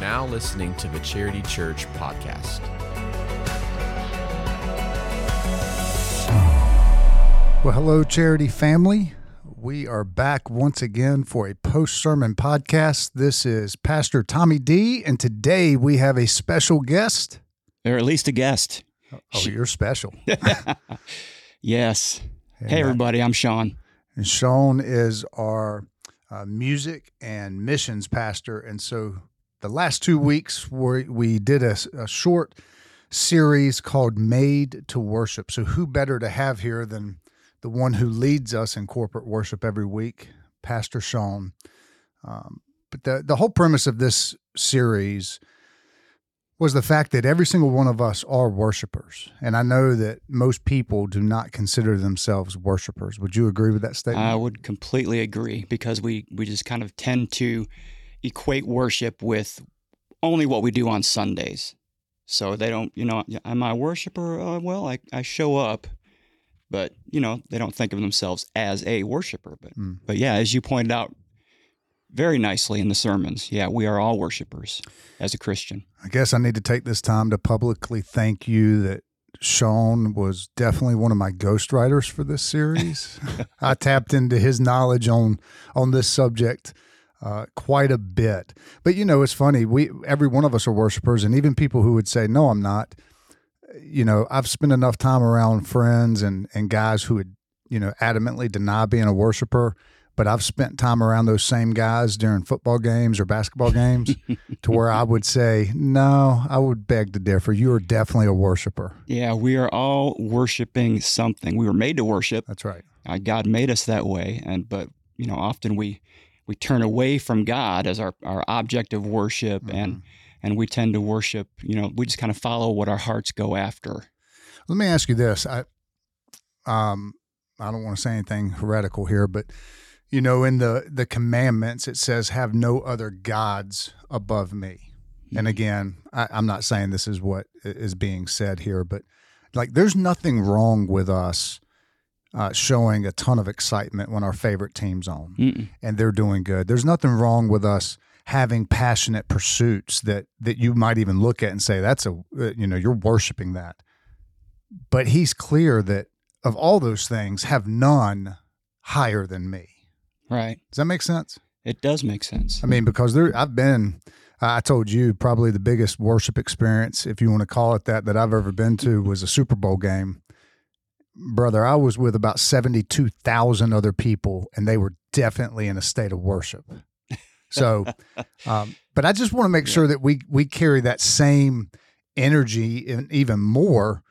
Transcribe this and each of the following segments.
now listening to the Charity Church podcast. Well, hello, Charity family. We are back once again for a post sermon podcast. This is Pastor Tommy D, and today we have a special guest. or at least a guest. Oh, you're special. Yes. And, Hey, uh, everybody, I'm Sean. And Sean is our uh, music and missions pastor. And so the last two weeks, we, we did a, a short series called Made to Worship. So, who better to have here than the one who leads us in corporate worship every week, Pastor Sean? Um, but the, the whole premise of this series was the fact that every single one of us are worshipers. And I know that most people do not consider themselves worshipers. Would you agree with that statement? I would completely agree because we, we just kind of tend to equate worship with only what we do on Sundays. So they don't, you know, am I a worshiper? Uh, well, I, I show up, but, you know, they don't think of themselves as a worshiper. But, Mm. but yeah, as you pointed out very nicely in the sermons, yeah, we are all worshipers as a Christian. I guess I need to take this time to publicly thank you that Sean was definitely one of my ghostwriters for this series. I tapped into his knowledge on on this subject uh, quite a bit. But you know, it's funny. We every one of us are worshipers, and even people who would say, "No, I'm not." You know, I've spent enough time around friends and and guys who would you know adamantly deny being a worshiper. But I've spent time around those same guys during football games or basketball games to where I would say, no, I would beg to differ. You are definitely a worshiper. Yeah, we are all worshiping something. We were made to worship. That's right. uh, God made us that way, and but you know often we we turn away from God as our, our object of worship, Mm-hmm. and and we tend to worship. You know, we just kind of follow what our hearts go after. Let me ask you this. I um I don't want to say anything heretical here, but you know, in the the commandments it says have no other gods above me. And again, I, I'm not saying this is what is being said here, but like there's nothing wrong with us uh, showing a ton of excitement when our favorite team's on. Mm-mm. and they're doing good. There's nothing wrong with us having passionate pursuits that that you might even look at and say that's a uh, you know you're worshiping that. But he's clear that of all those things have none higher than me. Right? Does that make sense? It does make sense. I mean because there I've been I told you probably the biggest worship experience if you want to call it that that I've ever been to was a Super Bowl game. Brother, I was with about 72,000 other people and they were definitely in a state of worship. So, um, but I just want to make sure that we we carry that same energy and even more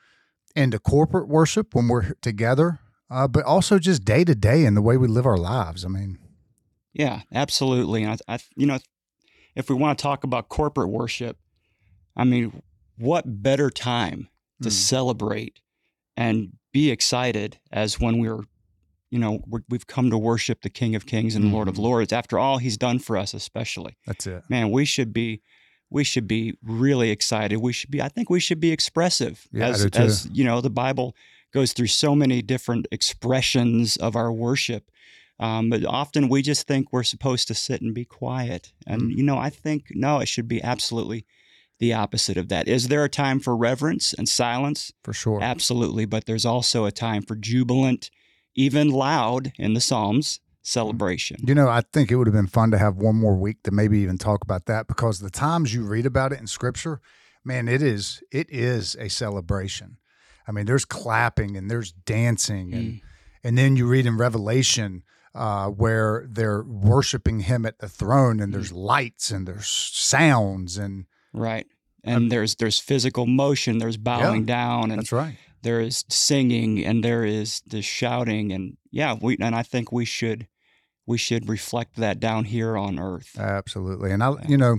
into corporate worship when we're together, uh, but also just day to day in the way we live our lives. I mean, Yeah, absolutely. And I, I, you know, if we want to talk about corporate worship, I mean, what better time to Mm. celebrate and be excited as when we're, you know, we're, we've come to worship the King of Kings and Lord of Mhm. Lords after all He's done for us, especially. that's it. Man, we should be. We should be really excited. We should be. I think we should be expressive, Yeah, as as you know, the Bible goes through so many different expressions of our worship. Um, but often we just think we're supposed to sit and be quiet. And, Mm. you know, I think, no, it should be absolutely the opposite of that. Is there a time for reverence and silence? For sure. Absolutely. But there's also a time for jubilant, even loud in the Psalms, celebration. You know, I think it would have been fun to have one more week to maybe even talk about that because the times you read about it in scripture, man, it is it is a celebration. I mean, there's clapping and there's dancing and and then you read in Revelation uh, where they're worshiping him at the throne and there's lights and there's sounds and Right. And there's there's physical motion, there's bowing down, and that's right. there is singing, and there is the shouting, and yeah, we and I think we should we should reflect that down here on earth. Absolutely. And I, you know,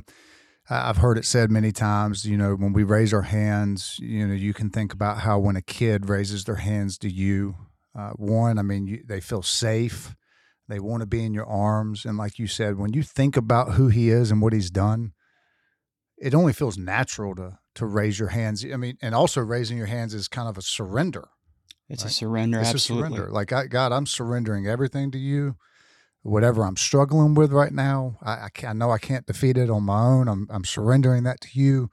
I've heard it said many times, you know, when we raise our hands, you know, you can think about how when a kid raises their hands to you, uh, one, I mean, you, they feel safe. They want to be in your arms. And like you said, when you think about who he is and what he's done, it only feels natural to to raise your hands. I mean, and also raising your hands is kind of a surrender. It's Right. a surrender, It's absolutely. a surrender. Like I, God, I'm surrendering everything to you. whatever I'm struggling with right now, I, I, I know I can't defeat it on my own. I'm, I'm surrendering that to you.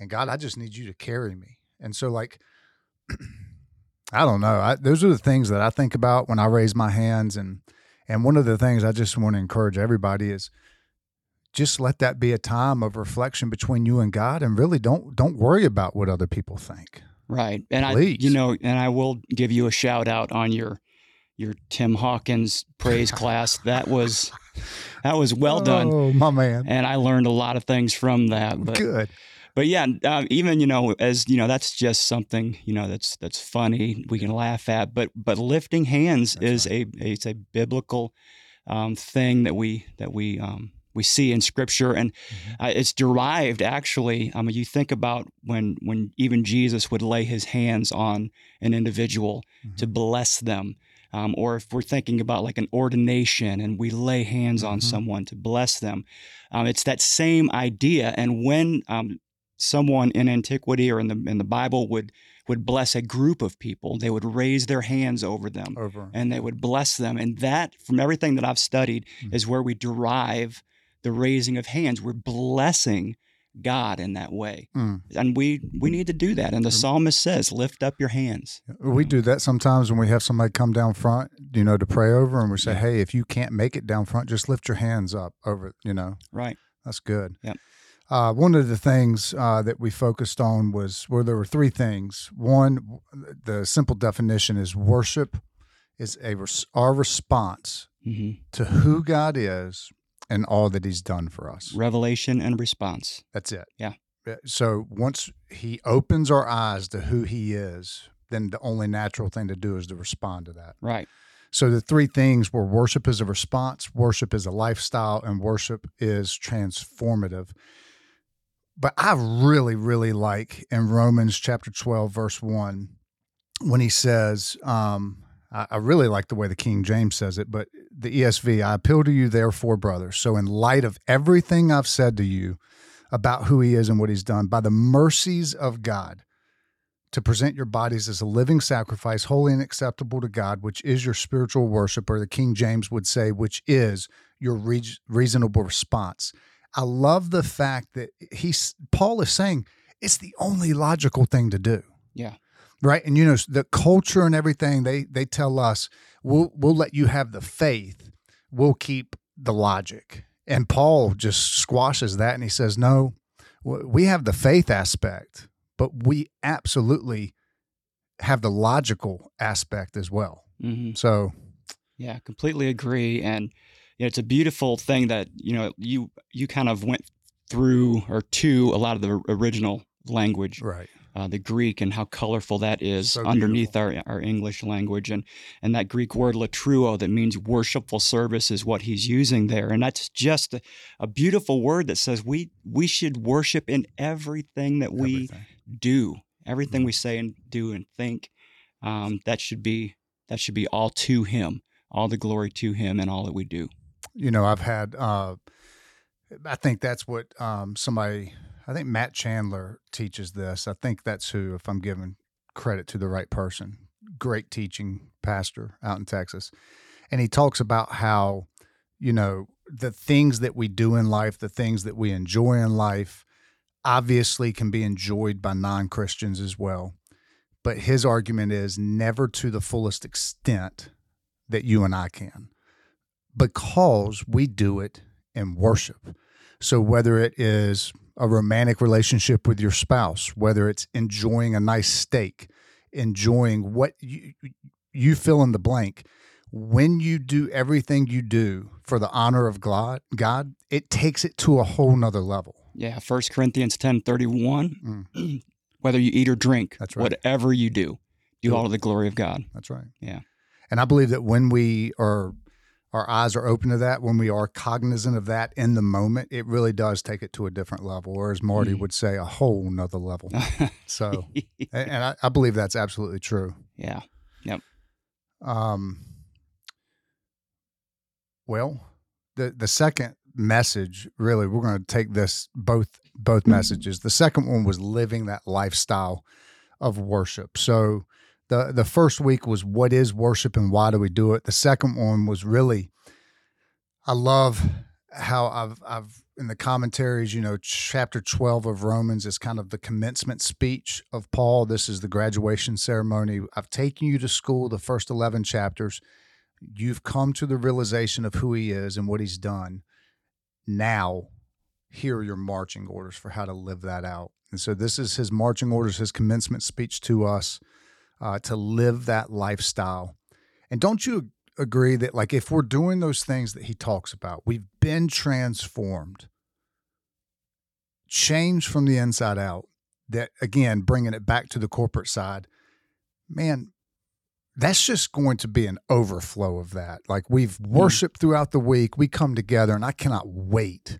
And God, I just need you to carry me. And so, like, I don't know. I, those are the things that I think about when I raise my hands. And, and one of the things I just want to encourage everybody is just let that be a time of reflection between you and God and really don't, don't worry about what other people think. Right. And Please. I, you know, and I will give you a shout out on your, your Tim Hawkins praise class. That was, that was well done. Oh, my man. And I learned a lot of things from that. But Good. but yeah, uh, even you know, as you know, that's just something you know that's that's funny. We can laugh at, but but lifting hands That's is a it's a biblical um, thing that we that we um, we see in Scripture, and Mm-hmm. uh, it's derived actually. I mean, you think about when when even Jesus would lay his hands on an individual to bless them. Um, or if we're thinking about like an ordination and we lay hands on Mhm. someone to bless them, um, it's that same idea. And when um, someone in antiquity or in the in the Bible would would bless a group of people, they would raise their hands over them Over. and they would bless them. And that, from everything that I've studied, Mhm. is where we derive the raising of hands. We're blessing God in that way, Mm. and we we need to do that. And the psalmist says, "Lift up your hands." We do that sometimes when we have somebody come down front, you know, to pray over, and we say, "Hey, if you can't make it down front, just lift your hands up over." You know, Right. that's good. Yep. Uh, one of the things uh, that we focused on was where there were three things. One, the simple definition is worship is a res- our response hmm to who God is and all that He's done for us. Revelation and response. That's it. Yeah. Yeah, So once he opens our eyes to who he is, then the only natural thing to do is to respond to that. Right. So the three things were worship is a response, worship is a lifestyle, and worship is transformative. But I really, really like in Romans chapter 12, verse 1, when he says, um, I, I really like the way the King James says it, but the ESV, I appeal to you, therefore, brothers. So, in light of everything I've said to you about who he is and what he's done, by the mercies of God, to present your bodies as a living sacrifice, holy and acceptable to God, which is your spiritual worship, or the King James would say, which is your re- reasonable response. I love the fact that he's Paul is saying it's the only logical thing to do. Yeah. Right. And you know, the culture and everything, they they tell us we'll we'll let you have the faith, we'll keep the logic. And Paul just squashes that and he says, No, we have the faith aspect, but we absolutely have the logical aspect as well. hmm So Yeah, completely agree. And you know, it's a beautiful thing that you know you you kind of went through or to a lot of the original language, right. Uh, the Greek, and how colorful that is So underneath our, our English language, and and that Greek word latreuo that means worshipful service is what he's using there, and that's just a, a beautiful word that says we we should worship in everything that we Everything. do, everything Mhm. we say and do and think. Um, that should be that should be all to Him, all the glory to Him, and all that we do. you know, I've had, uh, I think that's what um, somebody, I think Matt Chandler teaches this. I think that's who, if I'm giving credit to the right person, great teaching pastor out in Texas. And he talks about how, you know, the things that we do in life, the things that we enjoy in life, obviously can be enjoyed by non Christians as well. But his argument is never to the fullest extent that you and I can because we do it in worship. So whether it is a romantic relationship with your spouse, whether it's enjoying a nice steak, enjoying what you you fill in the blank, when you do everything you do for the honor of God, God, it takes it to a whole nother level. Yeah, 1 Corinthians ten thirty one. Mm. Whether you eat or drink, That's right. whatever you do, do all to the glory of God. That's right. Yeah. And I believe that when we are our eyes are open to that, when we are cognizant of that in the moment, it really does take it to a different level, or as Marty Mm. would say, a whole nother level. So, and and I, I believe that's absolutely true. yeah. Yep. Um, well, the the second message, really, we're going to take this both both messages. The second one was living that lifestyle of worship. So, the the first week was what is worship and why do we do it. The second one was really I love how I've I've in the commentaries, you know, chapter 12 of Romans is kind of the commencement speech of Paul. This is the graduation ceremony. I've taken you to school the first 11 chapters. You've come to the realization of who he is and what he's done. Now, here are your marching orders for how to live that out. And so, this is his marching orders, his commencement speech to us uh, to live that lifestyle. And don't you agree that like if we're doing those things that he talks about, we've been transformed, changed from the inside out, that again, bringing it back to the corporate side, man, that's just going to be an overflow of that. Like we've worshiped throughout the week, we come together, and I cannot wait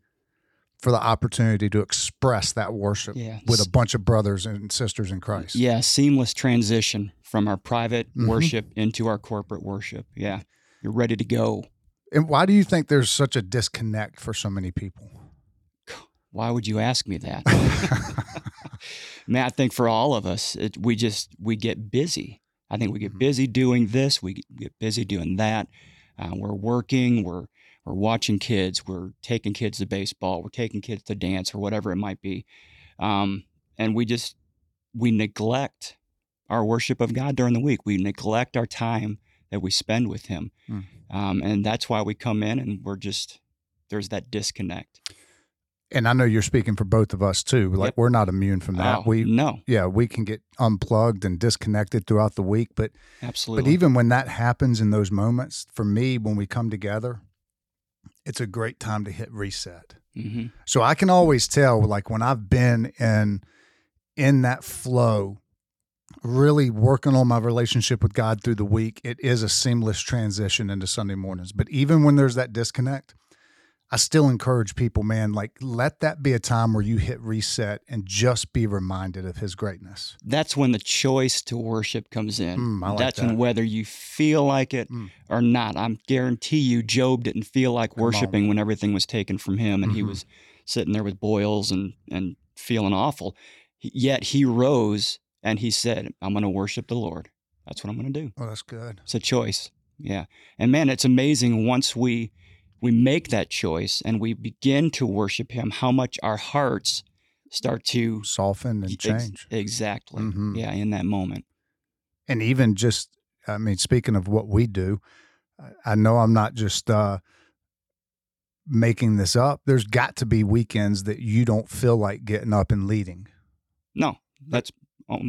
for the opportunity to express that worship Yeah. with a bunch of brothers and sisters in Christ. Yeah, seamless transition from our private Mhm. worship into our corporate worship. Yeah, you're ready to go. And why do you think there's such a disconnect for so many people? Why would you ask me that? Man, I think for all of us, it, we just we get busy. I think we get Mhm. busy doing this. We get- get busy doing that. Uh, we're working. We're we're watching kids. We're taking kids to baseball. We're taking kids to dance or whatever it might be, um, and we just we neglect our worship of God during the week. We neglect our time that we spend with Him, Mm. um, and that's why we come in and we're just there's that disconnect. and I know you're speaking for both of us too. Like Yep. we're not immune from that. Oh, we no, yeah, we can get unplugged and disconnected throughout the week, but absolutely. but even when that happens in those moments, for me when we come together, it's a great time to hit reset. hmm So I can always tell like when I've been in in that flow really working on my relationship with God through the week, it is a seamless transition into Sunday mornings. But even when there's that disconnect, I still encourage people, man, like let that be a time where you hit reset and just be reminded of his greatness. that's when the choice to worship comes in. Mm, like that's that. when whether you feel like it Mm. or not, I guarantee you, Job didn't feel like worshiping when everything was taken from him and he Mhm. was sitting there with boils and and feeling awful. Yet he rose and he said, "I'm going to worship the Lord. That's what I'm going to do." Oh, that's good. It's a choice. Yeah. And man, it's amazing once we we make that choice and we begin to worship him how much our hearts start to Soften and Ex- change. exactly. Mhm. Yeah, in that moment. and even just i mean speaking of what we do I- know i'm not just uh making this up there's got to be weekends that you don't feel like getting up and leading No, that's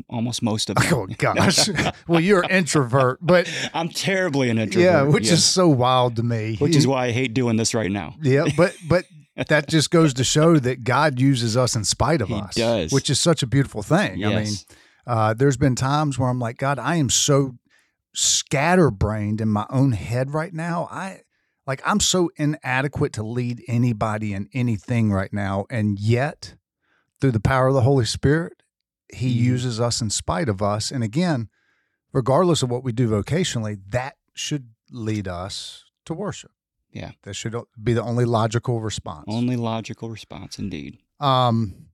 almost most of it. oh gosh well you're an introvert but I'm terribly an introvert. yeah which is so wild to me which is why I hate doing this right now. yeah but but that just goes to show that god uses us in spite of He us does. which is such a beautiful thing i mean Uh, there's been times where I'm like, God, I am so scatterbrained in my own head right now. I like I'm so inadequate to lead anybody in anything right now, and yet through the power of the Holy Spirit, He Mhm. uses us in spite of us. And again, regardless of what we do vocationally, that should lead us to worship. Yeah. that should be the only logical response. Only logical response, indeed. Um,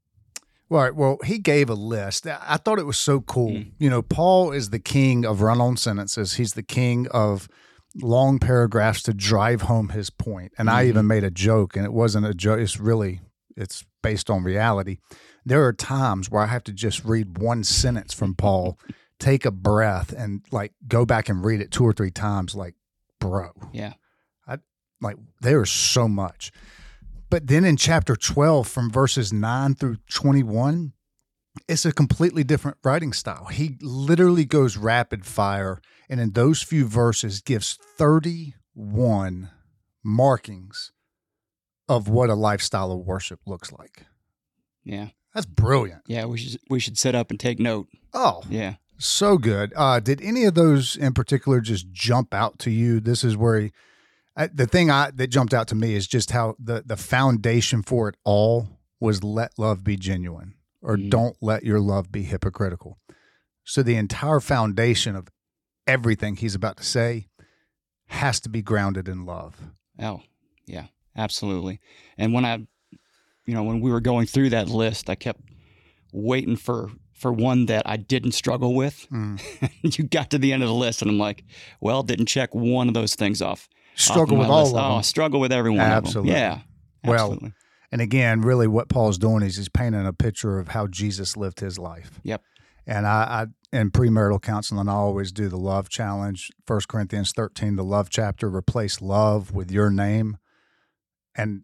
all right. Well, he gave a list. I I thought it was so cool. Mm. You know, Paul is the king of run-on sentences. He's the king of long paragraphs to drive home his point. And I Mhm. even made a joke, and it wasn't a joke. It's really it's based on reality. There are times where I have to just read one sentence from Paul, take a breath, and like go back and read it two or three times. Like, bro, Yeah. I like there's so much. But then in chapter 12, from verses 9 through 21, it's a completely different writing style. He literally goes rapid fire and in those few verses gives 31 markings of what a lifestyle of worship looks like. Yeah. That's brilliant. Yeah. We should we should sit up and take note. Oh, Yeah. so good. Uh, did any of those in particular just jump out to you? This is where he, I, the thing I, that jumped out to me is just how the the foundation for it all was let love be genuine or Mm. don't let your love be hypocritical. So the entire foundation of everything he's about to say has to be grounded in love. Oh, yeah, absolutely. And when I, you know, when we were going through that list, I kept waiting for for one that I didn't struggle with. Mm. you got to the end of the list, and I'm like, well, didn't check one of those things off. Struggle my with all list. of Oh, them. struggle with every one Absolutely. of them. Yeah. Well, Absolutely. And again, really what Paul's doing is he's painting a picture of how Jesus lived his life. Yep. And I, I in premarital counseling, I always do the love challenge. First Corinthians 13, the love chapter, replace love with your name. And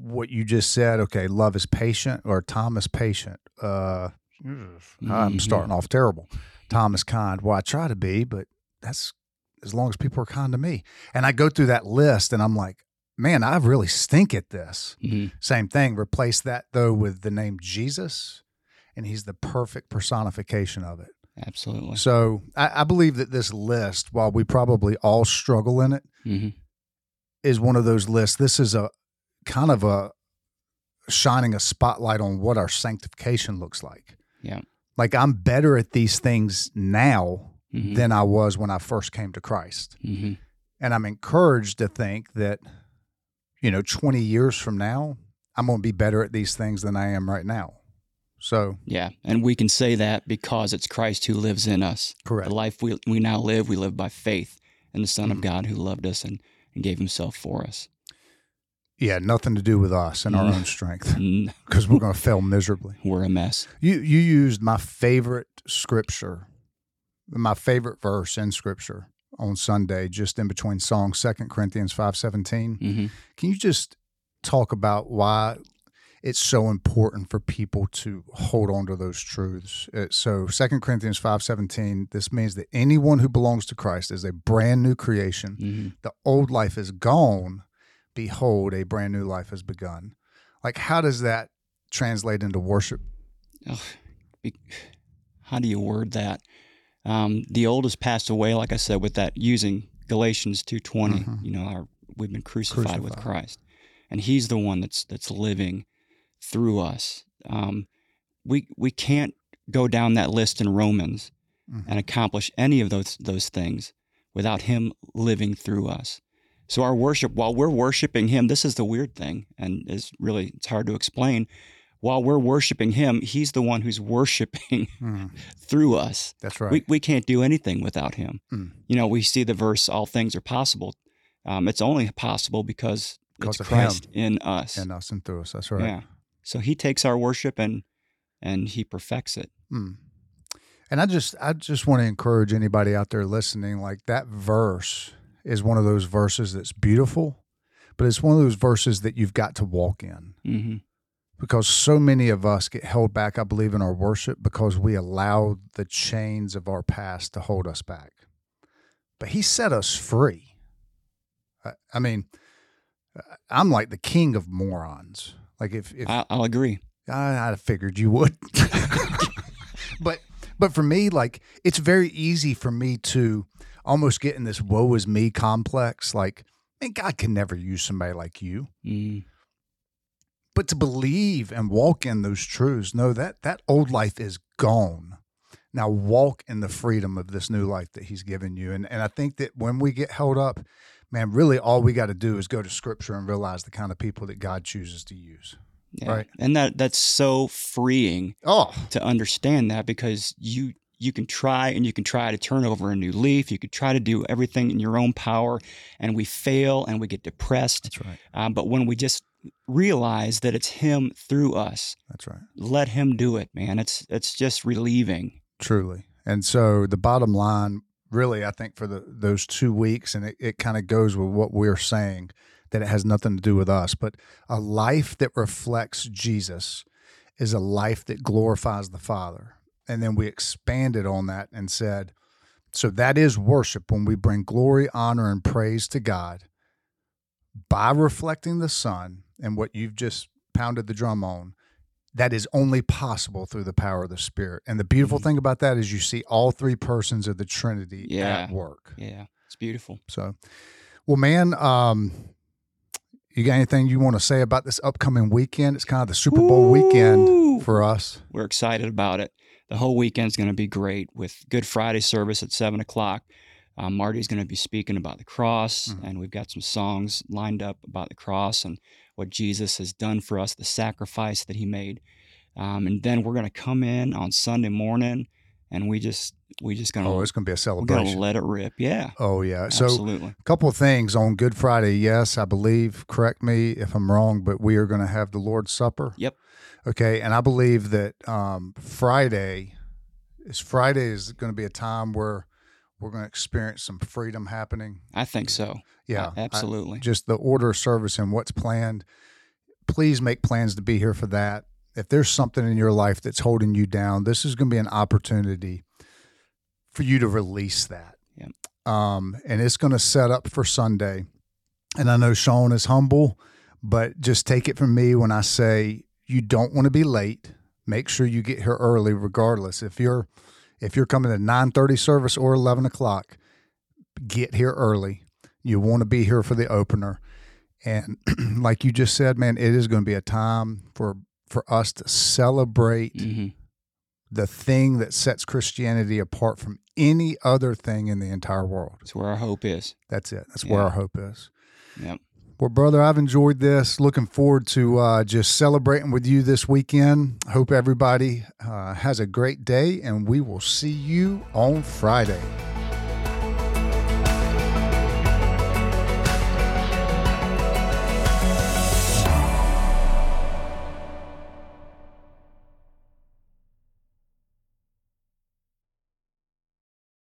what you just said, okay, love is patient or Tom is patient. Uh, I'm Mhm. starting off terrible. Tom is kind. Well, I try to be, but that's as long as people are kind to me. And I go through that list and I'm like, man, I really stink at this. Mhm. Same thing. Replace that though with the name Jesus, and he's the perfect personification of it. Absolutely. So I, I believe that this list, while we probably all struggle in it, hmm is one of those lists. This is a kind of a shining a spotlight on what our sanctification looks like. Yeah. Like I'm better at these things now hmm than I was when I first came to Christ. hmm And I'm encouraged to think that, you know, 20 years from now, I'm going to be better at these things than I am right now. So, Yeah. And we can say that because it's Christ who lives in us. correct. The life we, we now live, we live by faith in the Son Mhm. of God who loved us and, and gave himself for us. Yeah, nothing to do with us and our Mm. own strength because we're going to fail miserably. We're a mess. You you used my favorite scripture, my favorite verse in scripture on Sunday, just in between songs, Second Corinthians five seventeen. hmm Can you just talk about why it's so important for people to hold on to those truths? Uh, So Second Corinthians five seventeen. This means that anyone who belongs to Christ is a brand new creation. hmm The old life is gone. Behold, a brand new life has begun. Like, how does that translate into worship? How do you word that? Um, the old has passed away, like I said, with that using Galatians two Mhm. You know, our, we've been crucified, with Christ, and He's the one that's that's living through us. Um, we we can't go down that list in Romans Mhm. and accomplish any of those those things without Him living through us. So our worship, while we're worshiping Him, this is the weird thing, and is really it's hard to explain. While we're worshiping Him, He's the one who's worshiping Mhm. through us. That's right. We we can't do anything without Him. Mm. You know, we see the verse, "All things are possible." Um, it's only possible because, Because it's Christ in us. in us and through us. That's right. Yeah. So He takes our worship and and He perfects it. Mm. And I just I just want to encourage anybody out there listening like that verse is one of those verses that's beautiful, but it's one of those verses that you've got to walk in hmm because so many of us get held back I believe in our worship because we allow the chains of our past to hold us back. But he set us free. I, I mean, I'm like the king of morons. Like if if I, I'll agree. I, I figured you would. but but for me, like it's very easy for me to almost get in this woe is me complex. Like, man, God can never use somebody like you. Mm, But to believe and walk in those truths, know that that old life is gone. Now walk in the freedom of this new life that He's given you. And and I think that when we get held up, man, really all we got to do is go to Scripture and realize the kind of people that God chooses to use. yeah. Right. And that that's so freeing Oh, to understand that because you you can try and you can try to turn over a new leaf. You could try to do everything in your own power, and we fail and we get depressed. that's right. Um, but when we just realize that it's Him through us, That's right. let Him do it, man. It's it's just relieving. Truly. And so the bottom line, really, I think for the those two weeks, and it, it kind of goes with what we're saying, that it has nothing to do with us, but a life that reflects Jesus is a life that glorifies the Father. And then we expanded on that and said, so that is worship when we bring glory, honor, and praise to God by reflecting the Son and what you've just pounded the drum on that is only possible through the power of the Spirit. And the beautiful Mhm. thing about that is you see all three persons of the Trinity at work. Yeah, it's beautiful. So, well, man, um, you got anything you want to say about this upcoming weekend? It's kind of the Super Bowl weekend for us. We're excited about it. The whole weekend's going to be great with Good Friday service at seven o'clock. Um, Marty's going to be speaking about the cross, Mhm. and we've got some songs lined up about the cross and what Jesus has done for us, the sacrifice that He made. Um, and then we're going to come in on Sunday morning, and we just we just gonna Oh, it's going to be a we're celebration. gonna let it rip. Yeah, oh yeah. So absolutely. a couple of things on Good Friday. Yes, I believe. Correct me if I'm wrong, but we are going to have the Lord's Supper. Yep. Okay, and I believe that um, Friday is Friday is going to be a time where we're going to experience some freedom happening. I think so. Yeah, A- absolutely. I- just the order of service and what's planned. Please make plans to be here for that. If there's something in your life that's holding you down, this is going to be an opportunity for you to release that. Yep. Um, and it's going to set up for Sunday. And I know Sean is humble, but just take it from me when I say you don't want to be late. Make sure you get here early, regardless. If you're if you're coming to nine thirty service or eleven o'clock, get here early. You want to be here for the opener. And like you just said, man, it is going to be a time for for us to celebrate hmm the thing that sets Christianity apart from any other thing in the entire world. That's where our hope is. That's it. That's where our hope is. Yep. Well, brother, I've enjoyed this. Looking forward to uh, just celebrating with you this weekend. Hope everybody uh, has a great day, and we will see you on Friday.